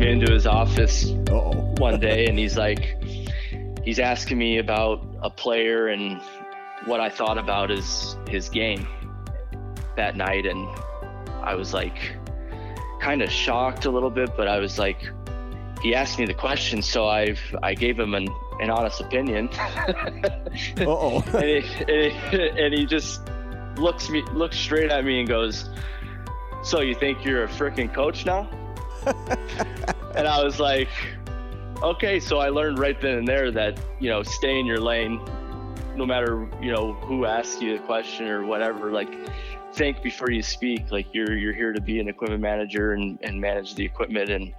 me into his office Uh-oh. one day and he's like, he's asking me about a player and what I thought about his his game that night, and I was like, kind of shocked a little bit, but I was like, he asked me the question, so I I gave him an, an honest opinion, Uh-oh. and, he, and, he, and he just looks me looks straight at me and goes, "So you think you're a freaking coach now?" and I was like, "Okay." So I learned right then and there that you know, stay in your lane, no matter you know who asks you the question or whatever. Like, think before you speak. Like you're you're here to be an equipment manager and and manage the equipment and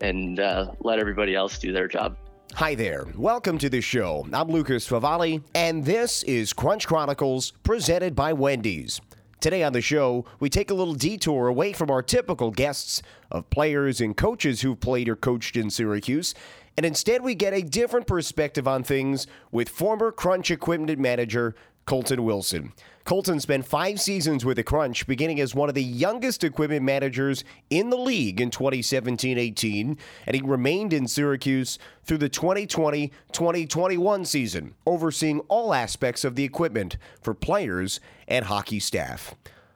and uh, let everybody else do their job. Hi there. Welcome to the show. I'm Lucas Favali, and this is Crunch Chronicles presented by Wendy's. Today on the show, we take a little detour away from our typical guests of players and coaches who've played or coached in Syracuse, and instead we get a different perspective on things with former Crunch equipment manager Colton Wilson. Colton spent five seasons with the Crunch, beginning as one of the youngest equipment managers in the league in 2017 18, and he remained in Syracuse through the 2020 2021 season, overseeing all aspects of the equipment for players and hockey staff.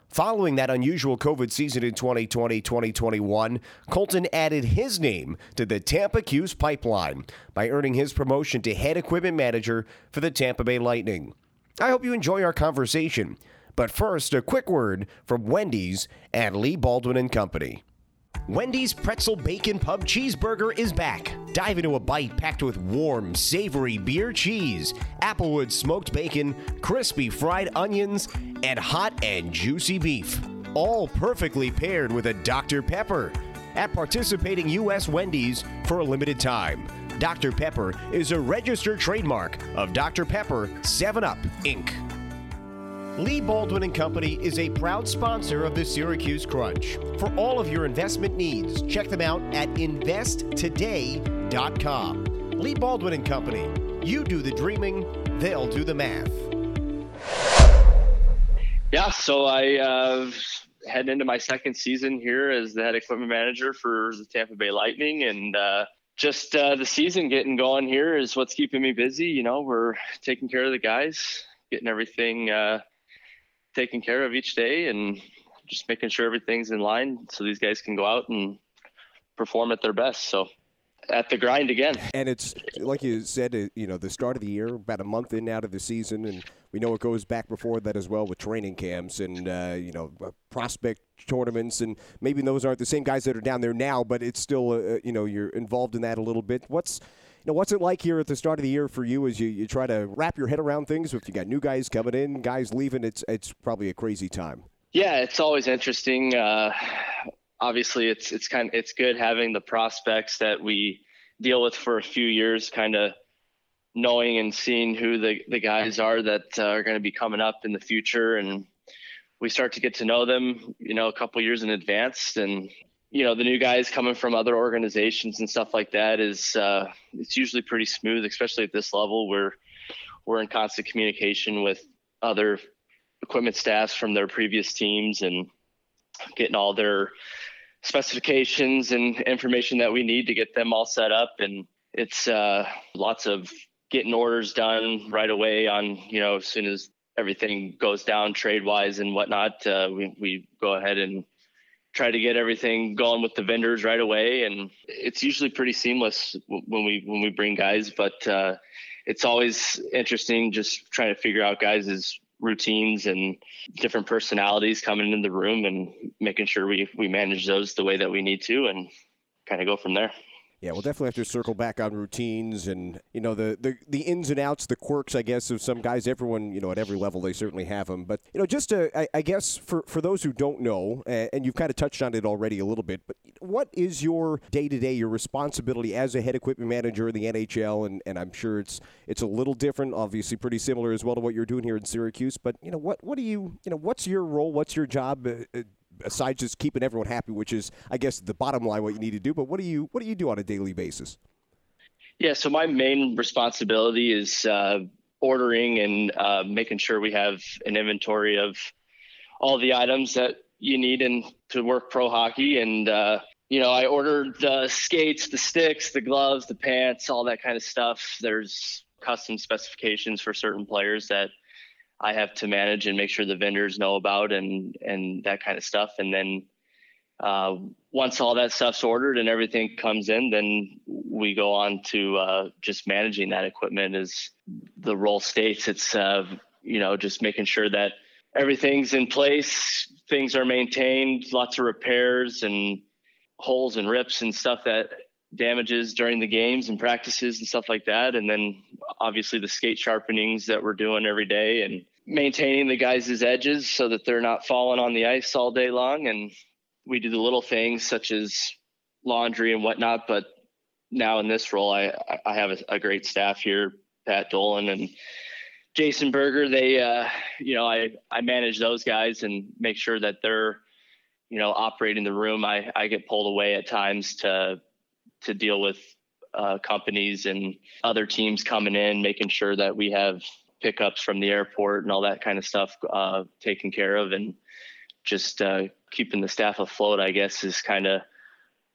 Following that unusual COVID season in 2020 2021, Colton added his name to the Tampa Q's pipeline by earning his promotion to head equipment manager for the Tampa Bay Lightning. I hope you enjoy our conversation. But first, a quick word from Wendy's and Lee Baldwin and Company. Wendy's Pretzel Bacon Pub Cheeseburger is back. Dive into a bite packed with warm, savory beer cheese, applewood smoked bacon, crispy fried onions, and hot and juicy beef. All perfectly paired with a Dr. Pepper. At participating U.S. Wendy's for a limited time. Dr. Pepper is a registered trademark of Dr. Pepper 7 Up, Inc. Lee Baldwin and Company is a proud sponsor of the Syracuse Crunch. For all of your investment needs, check them out at investtoday.com. Lee Baldwin and Company. You do the dreaming, they'll do the math. Yeah, so I uh, head into my second season here as the head equipment manager for the Tampa Bay Lightning, and uh, just uh, the season getting going here is what's keeping me busy. You know, we're taking care of the guys, getting everything uh, taken care of each day, and just making sure everything's in line so these guys can go out and perform at their best. So at the grind again. And it's like you said, uh, you know, the start of the year, about a month in out of the season, and we know it goes back before that as well with training camps and uh, you know uh, prospect tournaments, and maybe those aren't the same guys that are down there now, but it's still uh, you know you're involved in that a little bit. What's you know, what's it like here at the start of the year for you as you, you try to wrap your head around things? If you got new guys coming in, guys leaving, it's it's probably a crazy time. Yeah, it's always interesting. Uh, obviously, it's it's kind of it's good having the prospects that we deal with for a few years, kind of knowing and seeing who the the guys are that uh, are going to be coming up in the future, and we start to get to know them, you know, a couple years in advance, and you know the new guys coming from other organizations and stuff like that is uh, it's usually pretty smooth, especially at this level where we're in constant communication with other equipment staffs from their previous teams and getting all their specifications and information that we need to get them all set up. And it's uh, lots of getting orders done right away on you know as soon as everything goes down trade wise and whatnot uh, we, we go ahead and try to get everything going with the vendors right away. And it's usually pretty seamless when we when we bring guys but uh, it's always interesting just trying to figure out guys' routines and different personalities coming in the room and making sure we we manage those the way that we need to and kind of go from there. Yeah, we'll definitely have to circle back on routines and you know the, the the ins and outs, the quirks, I guess, of some guys. Everyone, you know, at every level, they certainly have them. But you know, just to, I, I guess for for those who don't know, uh, and you've kind of touched on it already a little bit, but what is your day to day, your responsibility as a head equipment manager in the NHL? And and I'm sure it's it's a little different, obviously pretty similar as well to what you're doing here in Syracuse. But you know, what what do you you know, what's your role? What's your job? Uh, aside just keeping everyone happy, which is, I guess, the bottom line, what you need to do. But what do you what do you do on a daily basis? Yeah, so my main responsibility is uh, ordering and uh, making sure we have an inventory of all the items that you need in to work pro hockey, and uh, you know, I ordered the skates, the sticks, the gloves, the pants, all that kind of stuff. There's custom specifications for certain players that I have to manage and make sure the vendors know about and and that kind of stuff. And then uh, once all that stuff's ordered and everything comes in, then we go on to uh, just managing that equipment. As the role states, it's uh, you know just making sure that everything's in place, things are maintained, lots of repairs and holes and rips and stuff that damages during the games and practices and stuff like that. And then obviously the skate sharpenings that we're doing every day and maintaining the guys' edges so that they're not falling on the ice all day long. And we do the little things such as laundry and whatnot. But now in this role, I, I have a, a great staff here, Pat Dolan and Jason Berger. They, uh, you know, I, I manage those guys and make sure that they're, you know, operating the room. I, I get pulled away at times to to deal with uh, companies and other teams coming in, making sure that we have pickups from the airport and all that kind of stuff uh, taken care of, and just uh, keeping the staff afloat. I guess is kind of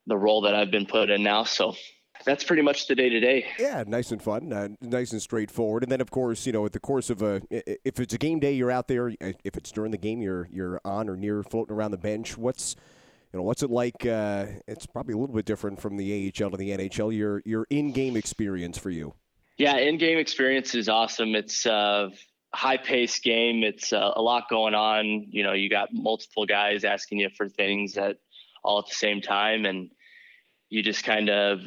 the role that I've been put in now. So that's pretty much the day to day. Yeah, nice and fun, uh, nice and straightforward. And then, of course, you know, at the course of a, if it's a game day, you're out there. If it's during the game, you're you're on or near floating around the bench. What's you know, what's it like? Uh, it's probably a little bit different from the AHL to the NHL. Your your in-game experience for you. Yeah, in-game experience is awesome. It's a high-paced game. It's a lot going on. You know, you got multiple guys asking you for things at all at the same time, and you just kind of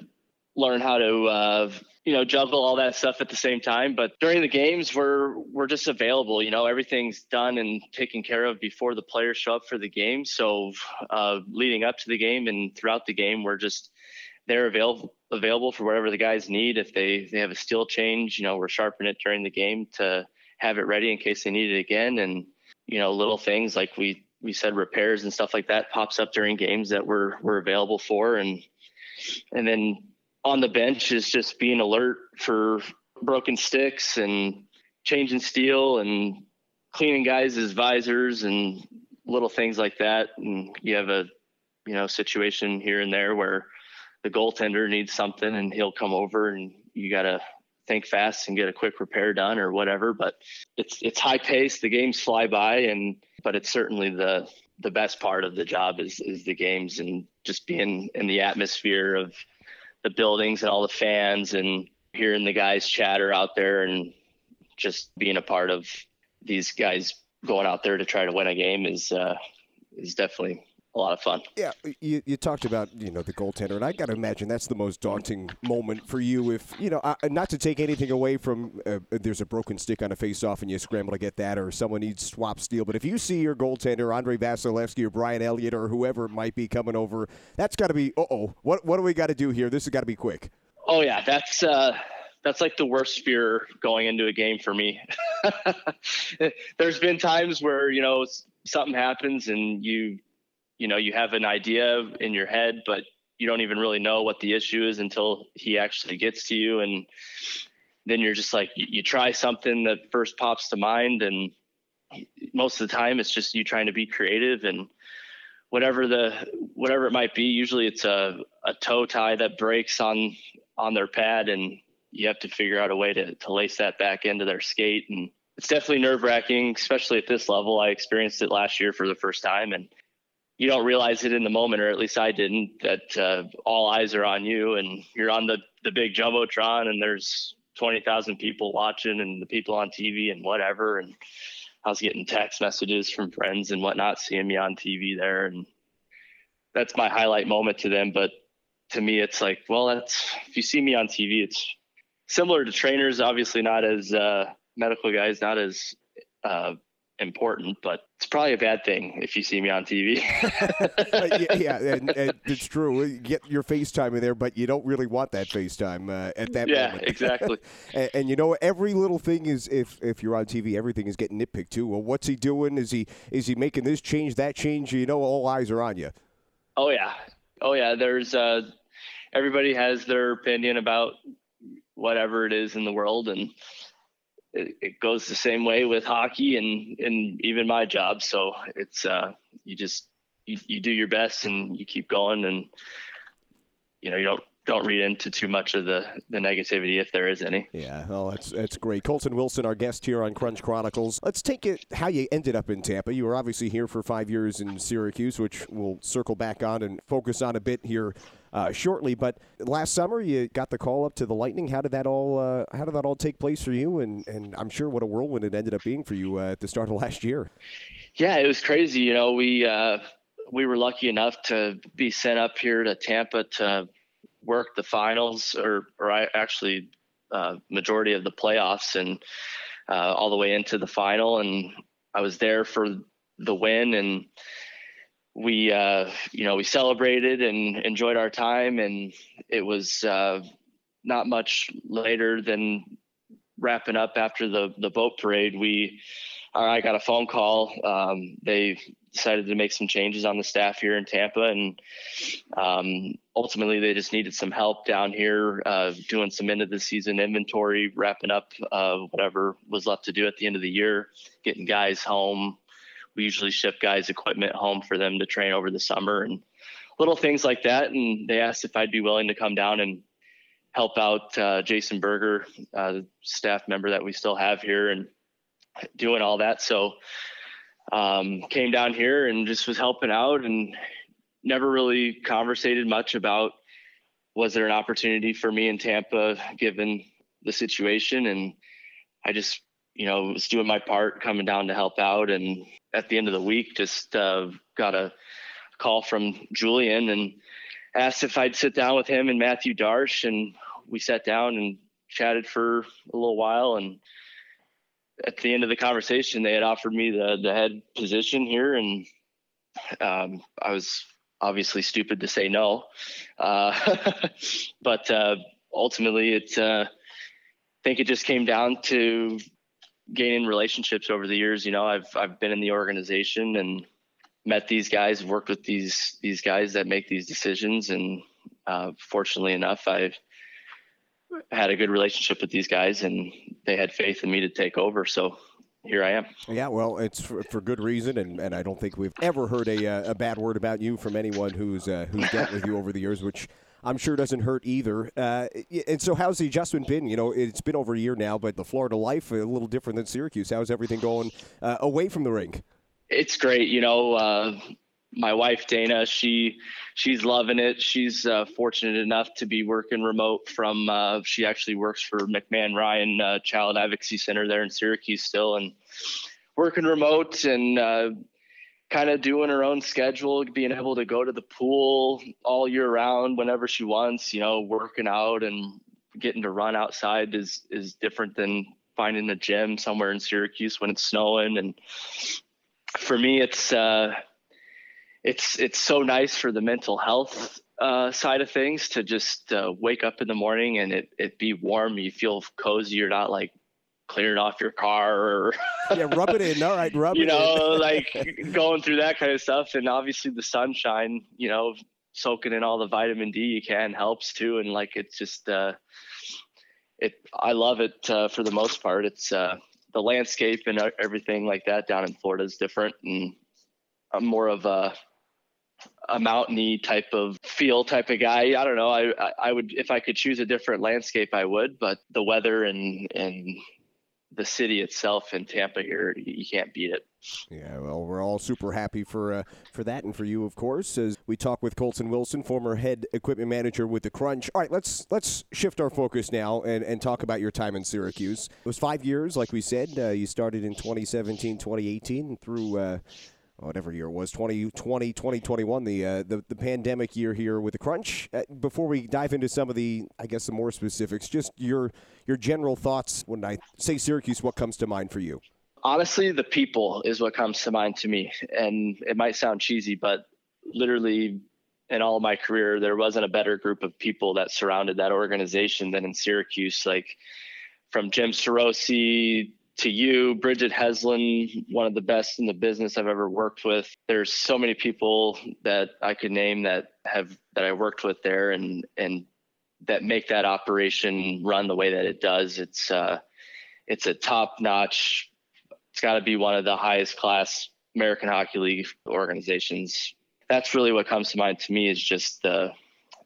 learn how to uh, you know juggle all that stuff at the same time. But during the games we're we're just available you know everything's done and taken care of before the players show up for the game. So uh, leading up to the game and throughout the game we're just they're available available for whatever the guys need. If they they have a steel change you know we're sharpening it during the game to have it ready in case they need it again. And you know little things like we we said repairs and stuff like that pops up during games that we're we're available for. And and then on the bench is just being alert for broken sticks and changing steel and cleaning guys' visors and little things like that. And you have a, you know, situation here and there where the goaltender needs something and he'll come over and you got to think fast and get a quick repair done or whatever. But it's, it's high pace. The games fly by and, but it's certainly the, the best part of the job is, is the games and just being in the atmosphere of, the buildings and all the fans and hearing the guys chatter out there and just being a part of these guys going out there to try to win a game is uh, is definitely a lot of fun. Yeah, you, you talked about you know the goaltender, and I got to imagine that's the most daunting moment for you. If you know, uh, not to take anything away from uh, there's a broken stick on a face-off and you scramble to get that, or someone needs swap steel. But if you see your goaltender Andrei Vasilevskiy or Brian Elliott or whoever it might be coming over, that's got to be. Uh oh, what what do we got to do here? This has got to be quick. Oh yeah, that's. Uh that's like the worst fear going into a game for me. There's been times where you know something happens and you you know you have an idea in your head but you don't even really know what the issue is until he actually gets to you. And then you're just like you, you try something that first pops to mind. And most of the time it's just you trying to be creative and whatever the whatever it might be usually it's a, a toe tie that breaks on on their pad and you have to figure out a way to, to lace that back into their skate. And it's definitely nerve wracking especially at this level. I experienced it last year for the first time and you don't realize it in the moment, or at least I didn't, that uh, all eyes are on you and you're on the, the big Jumbotron and there's 20,000 people watching and the people on TV and whatever. And I was getting text messages from friends and whatnot, seeing me on TV there. And that's my highlight moment to them. But to me, it's like, well, that's, if you see me on TV, it's similar to trainers, obviously not as uh, medical guys, not as uh, important, but it's probably a bad thing if you see me on TV. uh, yeah, yeah and, and, it's true. You get your FaceTime in there, but you don't really want that FaceTime uh, at that yeah, moment. Yeah, exactly. and, and, you know, every little thing is if if you're on TV, everything is getting nitpicked too. Well, what's he doing? Is he is he making this change, that change? You know, all eyes are on you. Oh yeah, oh yeah. There's uh, everybody has their opinion about whatever it is in the world, and it, it, goes the same way with hockey and and even my job. So it's uh, you just you, you do your best and you keep going and you know you don't don't read into too much of the, the negativity if there is any. Yeah, well, that's that's great. Colton Wilson, our guest here on Crunch Chronicles. Let's take it how you ended up in Tampa. You were obviously here for five years in Syracuse, which we'll circle back on and focus on a bit here uh, shortly. But last summer, you got the call up to the Lightning. How did that all uh, How did that all take place for you? And and I'm sure what a whirlwind it ended up being for you uh, at the start of last year. Yeah, it was crazy. You know, we uh, we were lucky enough to be sent up here to Tampa to work the finals, or or I actually uh, majority of the playoffs, and all the way into the final. And I was there for the win, and we uh, you know we celebrated and enjoyed our time, and it was uh, not much later than wrapping up after the the boat parade. We I got a phone call. Um, they decided to make some changes on the staff here in Tampa, and um, ultimately they just needed some help down here uh, doing some end of the season inventory, wrapping up uh, whatever was left to do at the end of the year, getting guys home. We usually ship guys equipment home for them to train over the summer and little things like that. And they asked if I'd be willing to come down and help out uh, Jason Berger, uh, staff member that we still have here, and doing all that. So um, came down here and just was helping out and never really conversated much about was there an opportunity for me in Tampa given the situation and I just you know was doing my part coming down to help out and at the end of the week just uh, got a call from Julian and asked if I'd sit down with him and Mathieu Darche. and we sat down and chatted for a little while and at the end of the conversation, they had offered me the the head position here, and um, I was obviously stupid to say no. Uh, but uh, ultimately, it uh, I think it just came down to gaining relationships over the years. You know, I've I've been in the organization and met these guys, worked with these these guys that make these decisions, and uh, fortunately enough, I've had a good relationship with these guys and they had faith in me to take over. So here I am. Yeah, well, it's for, for good reason, and, and I don't think we've ever heard a, uh, a bad word about you from anyone who's uh, who's dealt with you over the years, which I'm sure doesn't hurt either. Uh, and so, how's the adjustment been? You know, it's been over a year now, but the Florida life a little different than Syracuse. How's everything going uh, away from the rink? It's great. You know, uh, my wife Dana, she she's loving it. She's uh, fortunate enough to be working remote from. Uh, she actually works for McMahon Ryan uh, Child Advocacy Center there in Syracuse still, and working remote and uh, kind of doing her own schedule, being able to go to the pool all year round whenever she wants. You know, working out and getting to run outside is is different than finding a gym somewhere in Syracuse when it's snowing and for me it's uh it's it's so nice for the mental health uh, side of things to just uh, wake up in the morning and it it be warm. You feel cozy. You're not like clearing off your car or yeah, rub it in. All right, rub it. you know, like going through that kind of stuff. And obviously the sunshine, you know, soaking in all the vitamin D you can helps too. And like it's just uh, it. I love it uh, for the most part. It's uh, the landscape and everything like that down in Florida is different and. I'm more of a a mountainy type of feel type of guy. I don't know. I I would if I could choose a different landscape, I would. But the weather and and the city itself in Tampa here, you can't beat it. Yeah, well, we're all super happy for uh, for that and for you, of course. As we talk with Colton Wilson, former head equipment manager with the Crunch. All right, let's let's shift our focus now and, and talk about your time in Syracuse. It was five years, like we said. Uh, you started in 2017, 2018 through. Uh, whatever year it was 2020 2021 the, uh, the the pandemic year here with the crunch. Uh, before we dive into some of the i guess the more specifics just your your general thoughts when i say syracuse what comes to mind for you? Honestly the people is what comes to mind to me. And it might sound cheesy but literally in all my career there wasn't a better group of people that surrounded that organization than in syracuse. Like from jim Sarosi to you, Bridget Heslin, one of the best in the business I've ever worked with. There's so many people that I could name that have that I worked with there and and that make that operation run the way that it does. It's uh, it's a top notch. It's got to be one of the highest class American Hockey League organizations that's really what comes to mind to me is just the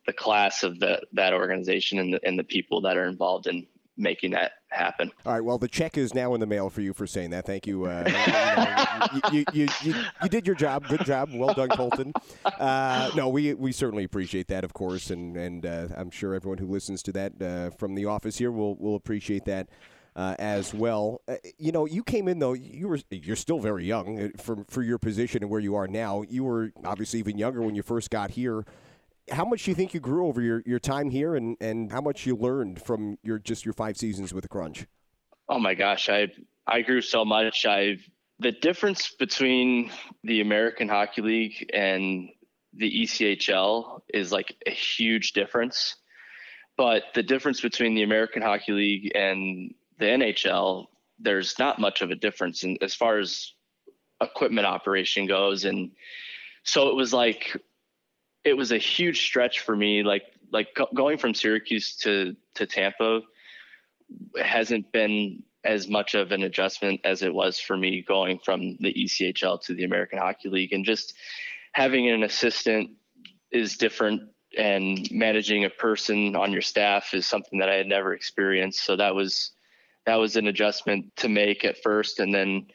the class of the that organization and the, and the people that are involved in making that happen. All right. Well, the check is now in the mail for you for saying that. Thank you. Uh, you, you, you, you, did your job. Good job. Well done, Colton. Uh, no, we we certainly appreciate that, of course, and and uh, I'm sure everyone who listens to that uh, from the office here will will appreciate that. Uh, as well, uh, you know, you came in though. You were you're still very young for for your position and where you are now. You were obviously even younger when you first got here how much do you think you grew over your, your time here and, and how much you learned from your just your five seasons with the crunch? Oh my gosh i i grew so much. I the difference between the american hockey league and the echl is like a huge difference. But the difference between the american hockey league and the nhl there's not much of a difference in, as far as equipment operation goes. And so it was like it was a huge stretch for me. Like like going from Syracuse to to Tampa hasn't been as much of an adjustment as it was for me going from the ECHL to the American Hockey League, and just having an assistant is different and managing a person on your staff is something that I had never experienced. So that was that was an adjustment to make at first and then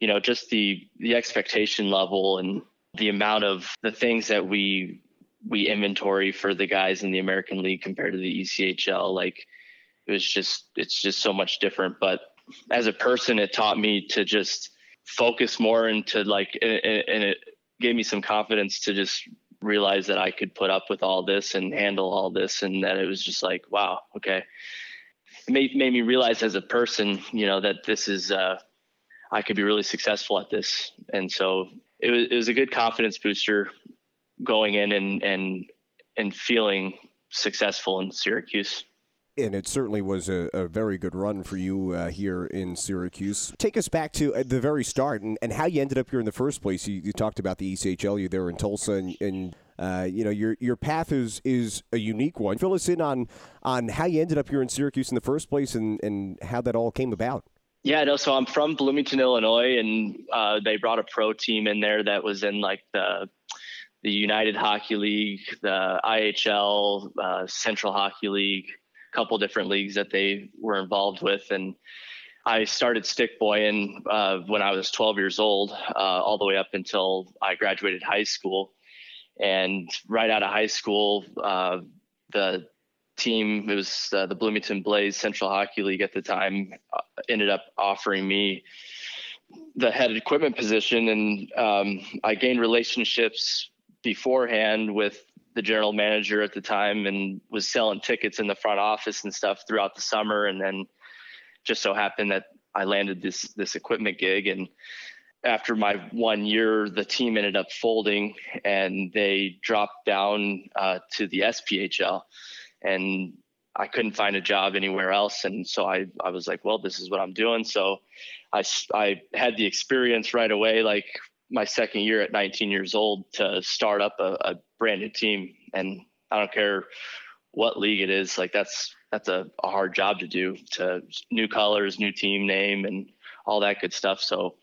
you know just the the expectation level and the amount of the things that we we inventory for the guys in the American League compared to the ECHL. Like it was just it's just so much different. But as a person, it taught me to just focus more into like and it gave me some confidence to just realize that I could put up with all this and handle all this and that it was just like wow okay it made, made me realize as a person you know that this is uh I could be really successful at this and so it was, it was a good confidence booster going in and and and feeling successful in Syracuse. And it certainly was a, a very good run for you uh, here in Syracuse. Take us back to uh, the very start and, and how you ended up here in the first place. You, you talked about the ECHL, you there in Tulsa, and, and uh, you know your your path is is a unique one. Fill us in on on how you ended up here in Syracuse in the first place and, and how that all came about. Yeah, no. So I'm from Bloomington, Illinois, and uh, they brought a pro team in there that was in like the the United Hockey League, the IHL, uh, Central Hockey League, a couple different leagues that they were involved with, and I started stick boying uh, when I was 12 years old, uh, all the way up until I graduated high school. And right out of high school, uh, the team, it was uh, the Bloomington Blaze Central Hockey League at the time, uh, ended up offering me the head equipment position. And um, I gained relationships beforehand with the general manager at the time and was selling tickets in the front office and stuff throughout the summer. And then just so happened that I landed this this equipment gig and after my one year, the team ended up folding and they dropped down uh, to the SPHL and I couldn't find a job anywhere else. And so I, I was like, well, this is what I'm doing. So I, I had the experience right away, like my second year at 19 years old to start up a, a brand new team. And I don't care what league it is, like that's, that's a, a hard job to do to new colors, new team name and all that good stuff. So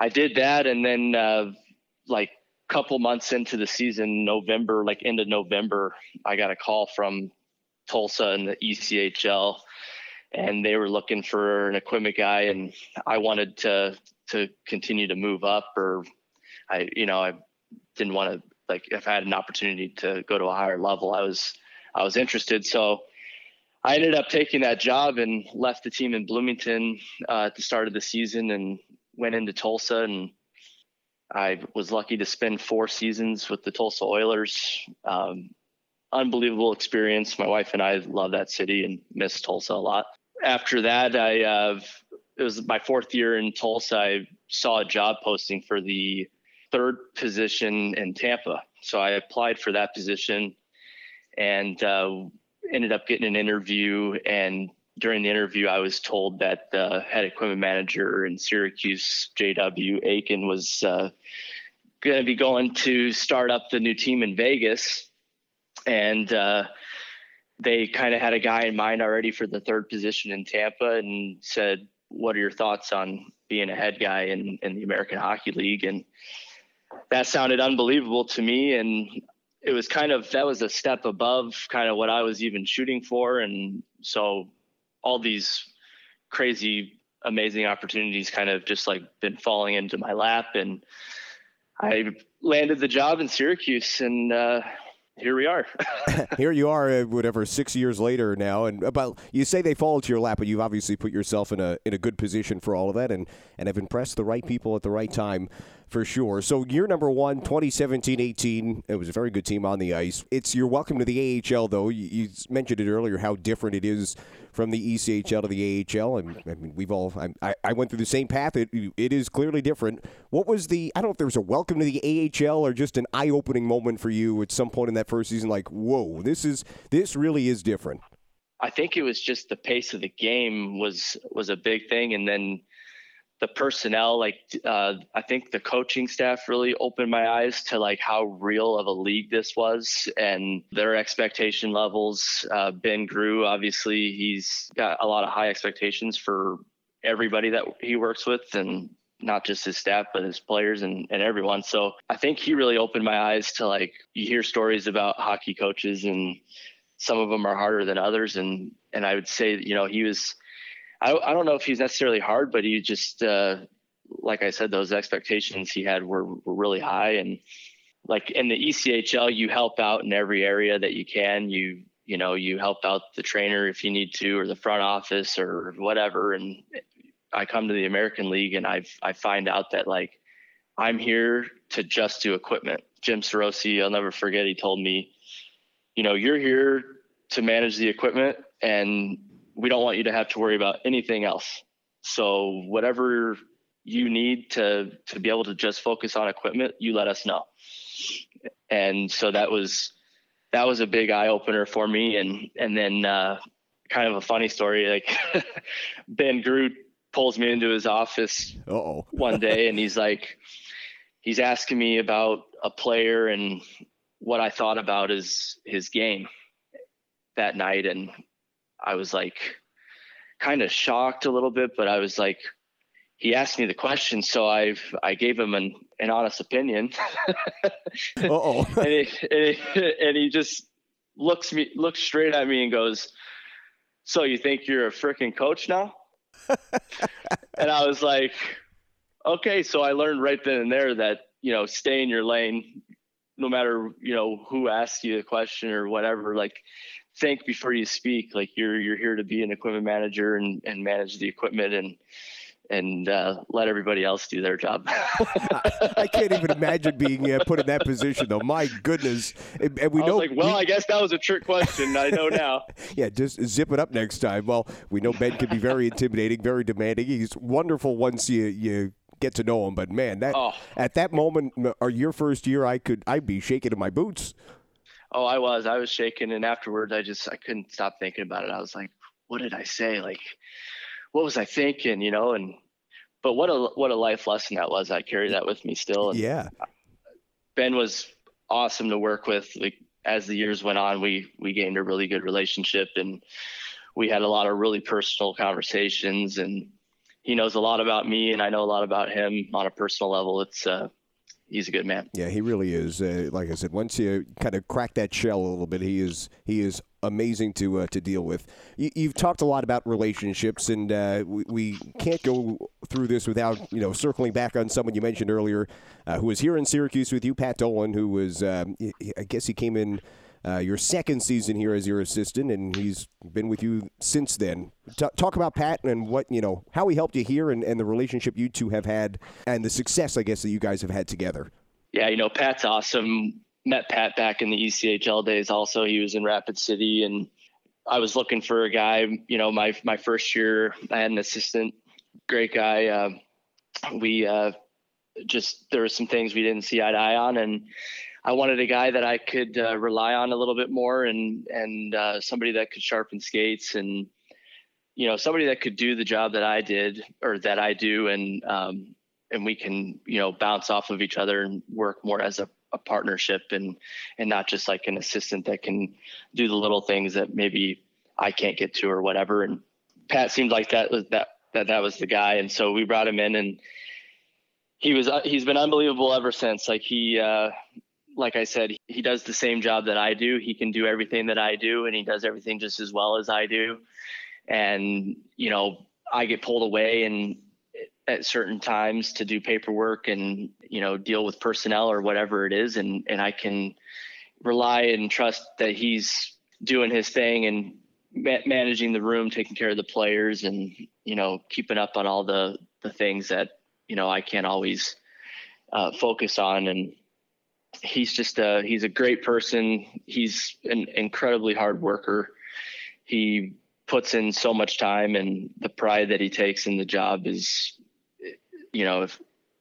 I did that. And then, uh, like a couple months into the season, November, like end of November, I got a call from Tulsa and the ECHL, and they were looking for an equipment guy, and I wanted to to continue to move up, or I, you know, I didn't want to like if I had an opportunity to go to a higher level, I was I was interested. So I ended up taking that job and left the team in Bloomington uh, at the start of the season and went into Tulsa and I was lucky to spend four seasons with the Tulsa Oilers. Um, unbelievable experience. My wife and I love that city and miss Tulsa a lot. After that, I uh, it was my fourth year in Tulsa. I saw a job posting for the third position in Tampa, so I applied for that position and uh, ended up getting an interview. And during the interview, I was told that the head equipment manager in Syracuse, J.W. Aiken, was uh, going to be going to start up the new team in Vegas and uh, they kind of had a guy in mind already for the third position in Tampa and said, "What are your thoughts on being a head guy in, in the American Hockey League?" And that sounded unbelievable to me. And it was kind of, that was a step above kind of what I was even shooting for. And so all these crazy, amazing opportunities kind of just like been falling into my lap. And I landed the job in Syracuse and, uh, here we are. here you are, uh, whatever, six years later now, and about you say they fall into your lap, but you've obviously put yourself in a in a good position for all of that, and and have impressed the right people at the right time for sure. So year number one, 2017-18, it was a very good team on the ice. It's your welcome to the AHL, though. You, you mentioned it earlier how different it is from the ECHL to the AHL, and I mean we've all I, I went through the same path. It it is clearly different. What was the I don't know if there was a welcome to the AHL or just an eye opening moment for you at some point in that first season, like whoa, this is this really is different. I think it was just the pace of the game was was a big thing, and then the personnel like uh, i think the coaching staff really opened my eyes to like how real of a league this was and their expectation levels uh, ben Groulx obviously he's got a lot of high expectations for everybody that he works with and not just his staff but his players and, and everyone. So i think he really opened my eyes to like you hear stories about hockey coaches and some of them are harder than others and and i would say you know he was I, I don't know if he's necessarily hard, but he just, uh, like I said, those expectations he had were, were really high. And like in the ECHL, you help out in every area that you can. You, you know, you help out the trainer if you need to, or the front office or whatever. And I come to the American League and I I find out that like I'm here to just do equipment. Jim Sarosi, I'll never forget, he told me, you know, you're here to manage the equipment and we don't want you to have to worry about anything else. So whatever you need to to be able to just focus on equipment, you let us know. And so that was that was a big eye opener for me. And and then uh, kind of a funny story, like Ben Groulx pulls me into his office Uh-oh. one day and he's like he's asking me about a player and what I thought about his his game that night and I was like kind of shocked a little bit, but I was like, he asked me the question, so I've I gave him an, an honest opinion. oh. and, he, and, he, and he just looks me looks straight at me and goes, "So you think you're a freaking coach now?" and I was like, "Okay." So I learned right then and there that you know stay in your lane, no matter you know who asks you the question or whatever. Like think before you speak. Like you're you're here to be an equipment manager and and manage the equipment and and uh, let everybody else do their job. I can't even imagine being uh, put in that position, though. My goodness, and, and we I know. like, well, we, I guess that was a trick question. I know now. yeah, just zip it up next time. Well, we know Ben can be very intimidating, very demanding. He's wonderful once you you get to know him. But man, that oh. at that moment or your first year, I could I'd be shaking in my boots. Oh, I was. I was shaking, and afterwards, I just I couldn't stop thinking about it. I was like, "What did I say? Like, what was I thinking?" You know. And but what a what a life lesson that was. I carry that with me still. And yeah. Ben was awesome to work with. Like as the years went on, we we gained a really good relationship, and we had a lot of really personal conversations. And he knows a lot about me, and I know a lot about him on a personal level. It's uh, he's a good man. Yeah, he really is. Uh, like I said, once you kind of crack that shell a little bit, he is he is amazing to uh, to deal with. You, have talked a lot about relationships, and uh, we, we, can't go through this without you know circling back on someone you mentioned earlier, uh, who was here in Syracuse with you, Pat Dolan, who was um, I guess he came in. Uh, your second season here as your assistant, and he's been with you since then. T- talk about Pat and what you know, how he helped you here, and, and the relationship you two have had, and the success I guess that you guys have had together. Yeah, you know, Pat's awesome. Met Pat back in the ECHL days. Also, he was in Rapid City, and I was looking for a guy. You know, my my first year, I had an assistant, great guy. Uh, we uh, just there were some things we didn't see eye to eye on, and I wanted a guy that I could uh, rely on a little bit more, and and uh, somebody that could sharpen skates, and you know somebody that could do the job that I did or that I do, and um, and we can you know bounce off of each other and work more as a, a partnership, and and not just like an assistant that can do the little things that maybe I can't get to or whatever. And Pat seemed like that was that that that was the guy, and so we brought him in and he was uh, he's been unbelievable ever since. Like he, uh, like I said, he does the same job that I do. He can do everything that I do, and he does everything just as well as I do. And you know, I get pulled away and at certain times to do paperwork and you know deal with personnel or whatever it is, and and I can rely and trust that he's doing his thing and ma- managing the room, taking care of the players, and you know keeping up on all the the things that you know I can't always uh, focus on. And he's just a he's a great person. He's an incredibly hard worker. He puts in so much time, and the pride that he takes in the job is, you know, if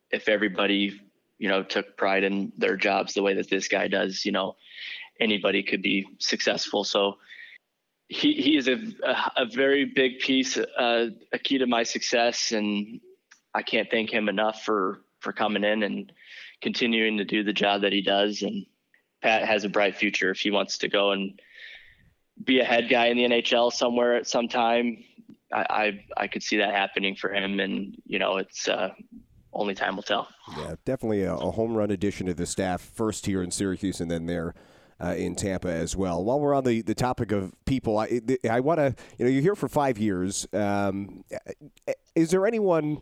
if everybody you know took pride in their jobs the way that this guy does, you know, anybody could be successful. So he, he is a, a, very big piece, uh, a key to my success. And I can't thank him enough for for coming in and continuing to do the job that he does. And Pat has a bright future if he wants to go and be a head guy in the NHL somewhere at some time. I I, I could see that happening for him, and you know it's uh, only time will tell. Yeah, definitely a, a, home run addition to the staff. First here in Syracuse, and then there. Uh, in Tampa as well. While we're on the, the topic of people, I, I want to, you know, you're here for five years. Um, is there anyone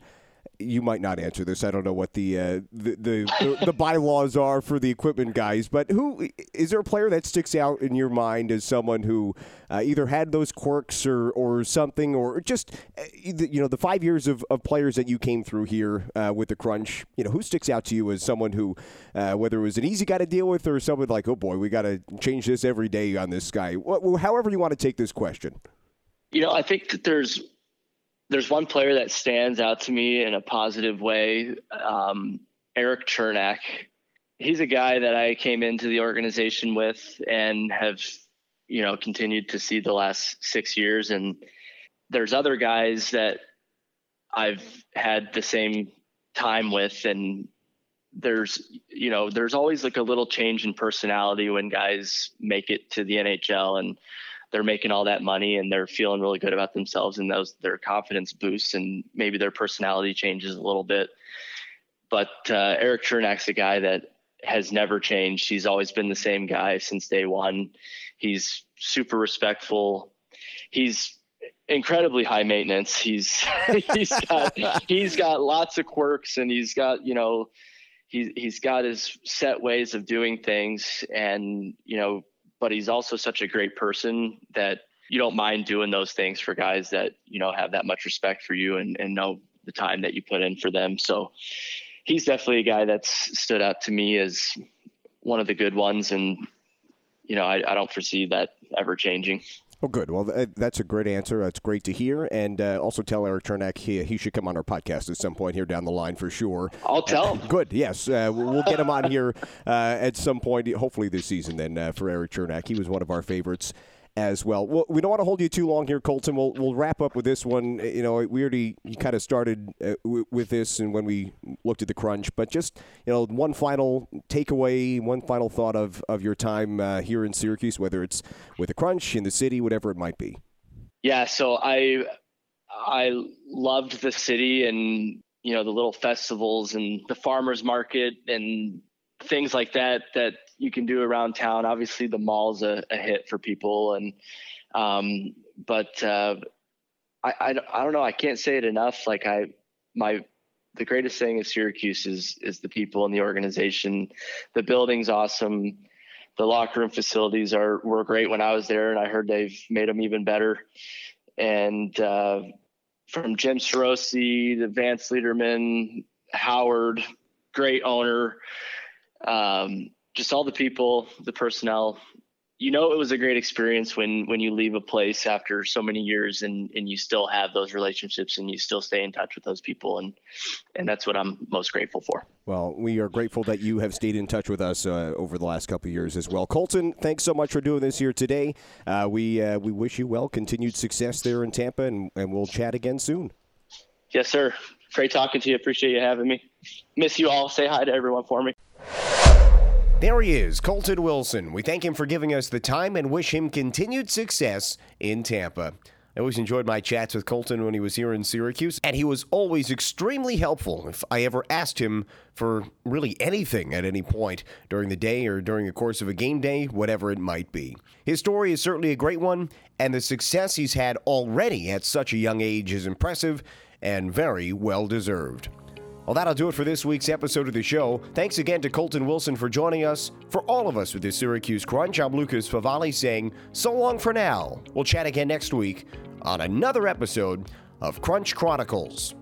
you might not answer this. I don't know what the uh, the, the, the, bylaws are for the equipment guys, but who is there a player that sticks out in your mind as someone who uh, either had those quirks or, or something, or just uh, you know the five years of, of players that you came through here uh, with the crunch. You know who sticks out to you as someone who, uh, whether it was an easy guy to deal with or someone like, oh boy, we got to change this every day on this guy. However you want to take this question. You know, I think that there's there's one player that stands out to me in a positive way. Um, Erik Cernak. He's a guy that I came into the organization with and have, you know, continued to see the last six years. And there's other guys that I've had the same time with, and there's, you know, there's always like a little change in personality when guys make it to the NHL and they're making all that money and they're feeling really good about themselves and those their confidence boosts and maybe their personality changes a little bit. But uh, Erik Cernak's a guy that has never changed. He's always been the same guy since day one. He's super respectful. He's incredibly high maintenance. He's he's got he's got lots of quirks and he's got you know he's he's got his set ways of doing things and you know but he's also such a great person that you don't mind doing those things for guys that you know have that much respect for you and, and know the time that you put in for them. So he's definitely a guy that's stood out to me as one of the good ones. And you know i, I don't foresee that ever changing Oh, good. Well, that's a great answer. That's great to hear. And uh, also tell Erik Cernak he, he should come on our podcast at some point here down the line for sure. I'll tell him. Good. Yes. Uh, we'll get him on here uh, at some point, hopefully this season then uh, for Erik Cernak. He was one of our favorites as well. well. We don't want to hold you too long here, Colton. We'll we'll wrap up with this one. You know, we already kind of started uh, w- with this, and when we looked at the crunch, but just you know, one final takeaway, one final thought of of your time uh, here in Syracuse, whether it's with the crunch in the city, whatever it might be. Yeah. So I I loved the city and you know the little festivals and the farmers market and things like that that you can do around town. Obviously, the mall's a, a hit for people, and um, but uh, I, I I don't know. I can't say it enough. Like I my the greatest thing of Syracuse is is the people and the organization. The building's awesome. The locker room facilities are were great when I was there, and I heard they've made them even better. And uh, from Jim Sarosi the Vance Lederman, Howard, great owner. Um, just all the people, the personnel. You know, it was a great experience when when you leave a place after so many years and and you still have those relationships and you still stay in touch with those people and and that's what I'm most grateful for. Well, we are grateful that you have stayed in touch with us uh, over the last couple years as well. Colton, thanks so much for doing this here today. Uh, we uh, we wish you well, continued success there in Tampa, and, and we'll chat again soon. Yes, sir. Great talking to you. Appreciate you having me. Miss you all. Say hi to everyone for me. There he is, Colton Wilson. We thank him for giving us the time and wish him continued success in Tampa. I always enjoyed my chats with Colton when he was here in Syracuse, and he was always extremely helpful if I ever asked him for really anything at any point during the day or during the course of a game day, whatever it might be. His story is certainly a great one, and the success he's had already at such a young age is impressive and very well deserved. Well, that'll do it for this week's episode of the show. Thanks again to Colton Wilson for joining us. For all of us with the Syracuse Crunch, I'm Lucas Favali saying so long for now. We'll chat again next week on another episode of Crunch Chronicles.